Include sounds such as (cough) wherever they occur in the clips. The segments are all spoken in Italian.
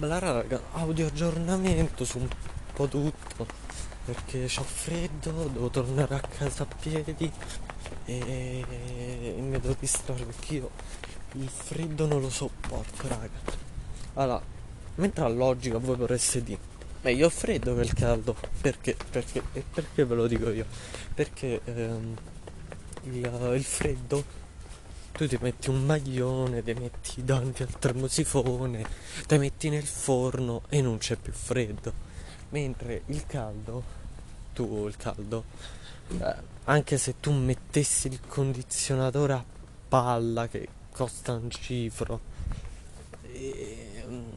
Bella raga, audio aggiornamento su un po' tutto perché ho freddo, devo tornare a casa a piedi e, mi devo distrarre perché io il freddo non lo sopporto raga. Allora, mentre a logica voi vorreste dire meglio il freddo che il caldo perché? Perché? E perché ve lo dico io? Perché ehm, il, il freddo tu ti metti un maglione, ti metti davanti al termosifone, ti metti nel forno e non c'è più freddo. Mentre il caldo, tu il caldo, eh, anche se tu mettessi il condizionatore a palla che costa un cifro, e, mm,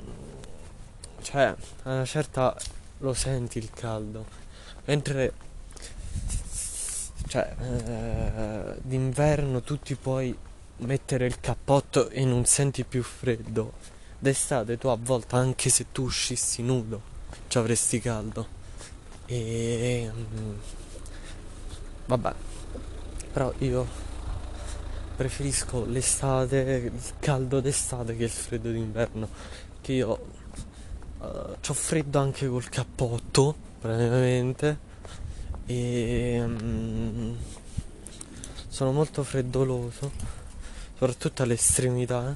cioè a una certa lo senti il caldo. Mentre cioè eh, d'inverno tu ti puoi mettere il cappotto e non senti più freddo. D'estate tu a volte anche se tu uscissi nudo ci avresti caldo. E mm, vabbè. Però io preferisco l'estate, il caldo d'estate che il freddo d'inverno. Che io uh, ho freddo anche col cappotto, praticamente. E um, sono molto freddoloso soprattutto all'estremità.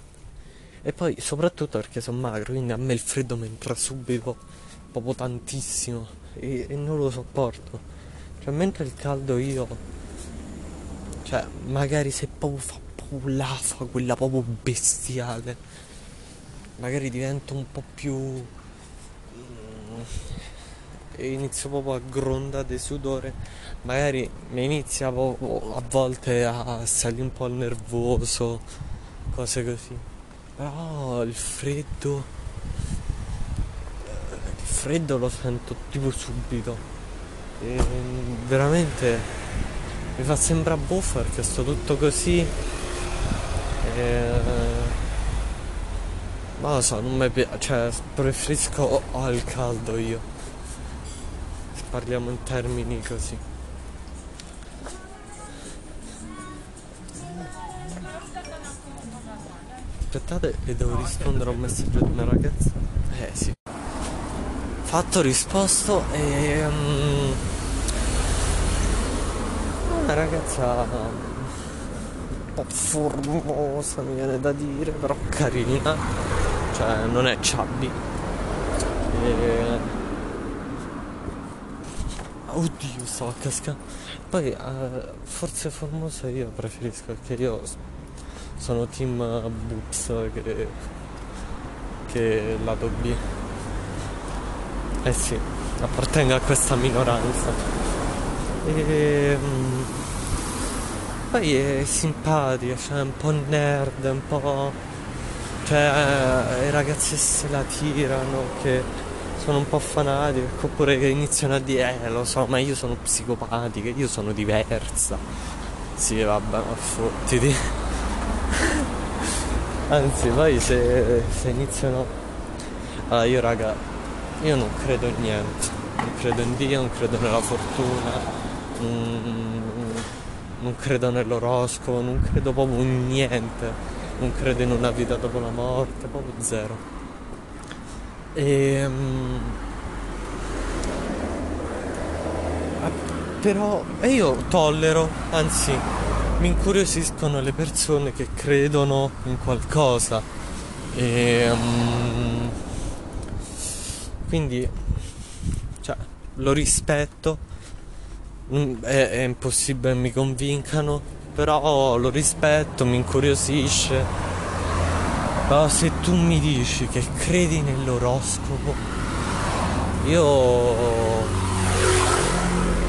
E poi soprattutto perché sono magro, quindi a me il freddo mi entra subito, proprio tantissimo, e, e non lo sopporto. Cioè mentre il caldo io, cioè magari se proprio fa proprio l'afa, quella proprio bestiale, magari divento un po' più... Mm, e inizio proprio a grondare sudore magari mi inizia a volte a salire un po' nervoso, cose così. Però il freddo, il freddo lo sento tipo subito. E veramente mi fa sembrare buffa perché sto tutto così. E, non lo so, non mi piace, cioè preferisco al caldo io. Se parliamo in termini così. Aspettate e devo rispondere a un messaggio di una ragazza. Eh sì. Fatto risposto e... Um, una ragazza un po' formosa mi viene da dire, però carina. Cioè non è chubby. E... Oddio, sto a cascare. Poi uh, forse formosa io preferisco perché io sono team Boops che, che lato B. Eh sì, appartengo a questa minoranza. E, um, poi è simpatica, cioè un po' nerd, un po'. cioè i ragazzi se la tirano, che sono un po' fanatiche, oppure che iniziano a dire, eh lo so, ma io sono psicopatica, io sono diversa. Sì, vabbè, ma fottiti. Anzi, poi se, se iniziano... Allora, io raga, io non credo in niente. Non credo in Dio, non credo nella fortuna, non, non credo nell'oroscopo, non credo proprio in niente. Non credo in una vita dopo la morte, proprio zero. E... Um, però e io tollero, anzi mi incuriosiscono le persone che credono in qualcosa. E, um, quindi, cioè, lo rispetto, mm, è, è impossibile mi convincano, però lo rispetto, mi incuriosisce. Però se tu mi dici che credi nell'oroscopo, io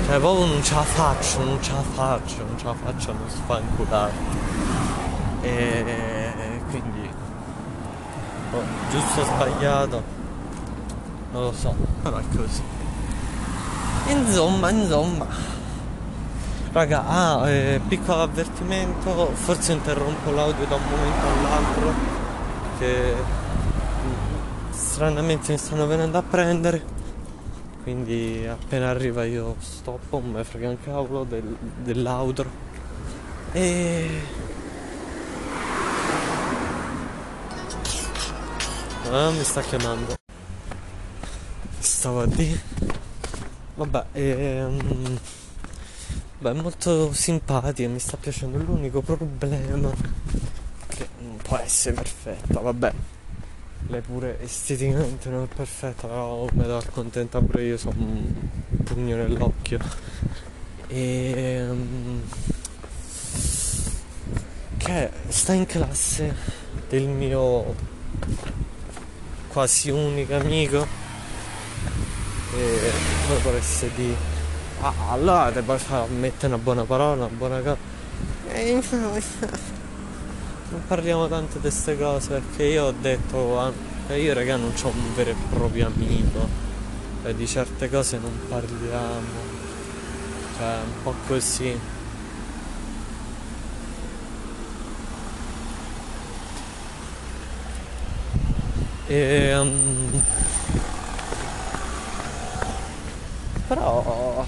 cioè proprio non ce la faccio, non ce la faccio, non ce la faccio a non sfanculare. E quindi oh, giusto o sbagliato, non lo so, però è così. Insomma, insomma. Raga, ah, eh, piccolo avvertimento, forse interrompo l'audio da un momento all'altro che stranamente mi stanno venendo a prendere quindi appena arriva io stoppo, me frega un cavolo del, dell'outro e ah, mi sta chiamando. Stavo a dire vabbè ehm, beh, è molto simpatica mi sta piacendo. L'unico problema che non può essere perfetta vabbè lei pure esteticamente non è perfetta però mi devo accontentare pure io sono un pugno nell'occhio. E ehm, che sta in classe del mio quasi unico amico. E poi vorreste dire ah allora te puoi mettere una buona parola una buona cosa non parliamo tanto di queste cose perché io ho detto eh, io raga non ho un vero e proprio amico e di certe cose non parliamo. Cioè un po' così. E um, però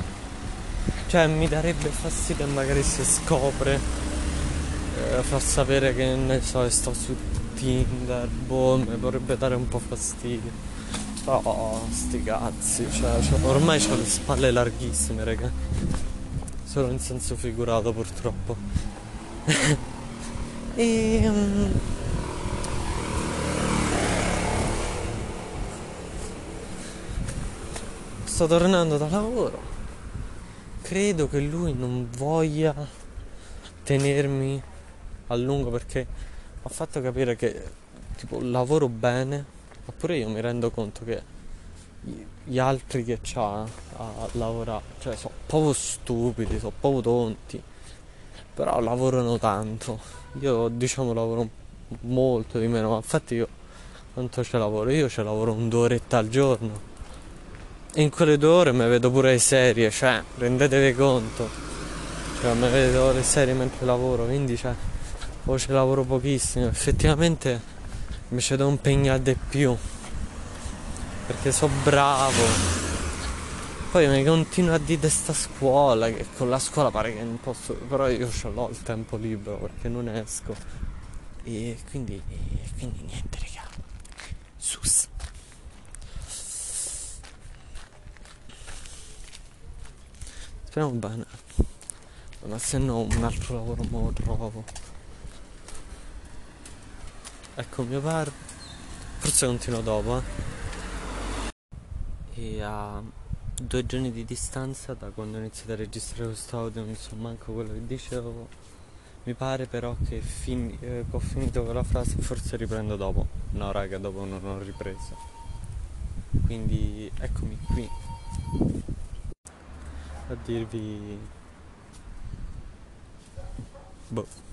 cioè mi darebbe fastidio magari se scopre far sapere che ne so, sto su Tinder, boh, mi vorrebbe dare un po' fastidio. Oh, sti cazzi, cioè, cioè, ormai ho le spalle larghissime, raga. Solo in senso figurato, purtroppo. (laughs) e... Um... Sto tornando da lavoro. Credo che lui non voglia tenermi a lungo perché ha fatto capire che tipo lavoro bene, oppure io mi rendo conto che gli altri che c'ha a lavorare, cioè sono proprio stupidi, sono proprio tonti, però lavorano tanto. Io diciamo lavoro molto di meno, ma infatti io quanto ce lavoro? Io ce lavoro un due orette al giorno. E in quelle due ore mi vedo pure le serie, cioè rendetevi conto. Cioè mi vedo le serie mentre lavoro, quindi cioè o ci lavoro pochissimo, effettivamente mi ci devo impegnare di più perché so bravo. Poi mi continua a dire sta scuola, che con la scuola pare che non posso, però io ce l'ho il tempo libero perché non esco. E quindi, e quindi niente, raga. Sus. Speriamo bene. Ma se no un altro lavoro me lo trovo. Ecco il mio bar. Forse continuo dopo, eh. E a due giorni di distanza da quando ho iniziato a registrare questo audio non so manco quello che dicevo. Mi pare però che, fin- eh, che ho finito quella frase forse riprendo dopo. No raga, dopo non ho ripreso. Quindi eccomi qui a dirvi boh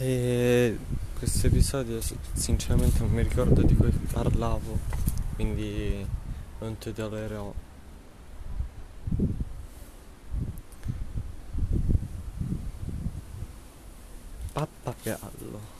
E questo episodio sinceramente non mi ricordo di cui parlavo, quindi non titolerò. Pappagallo.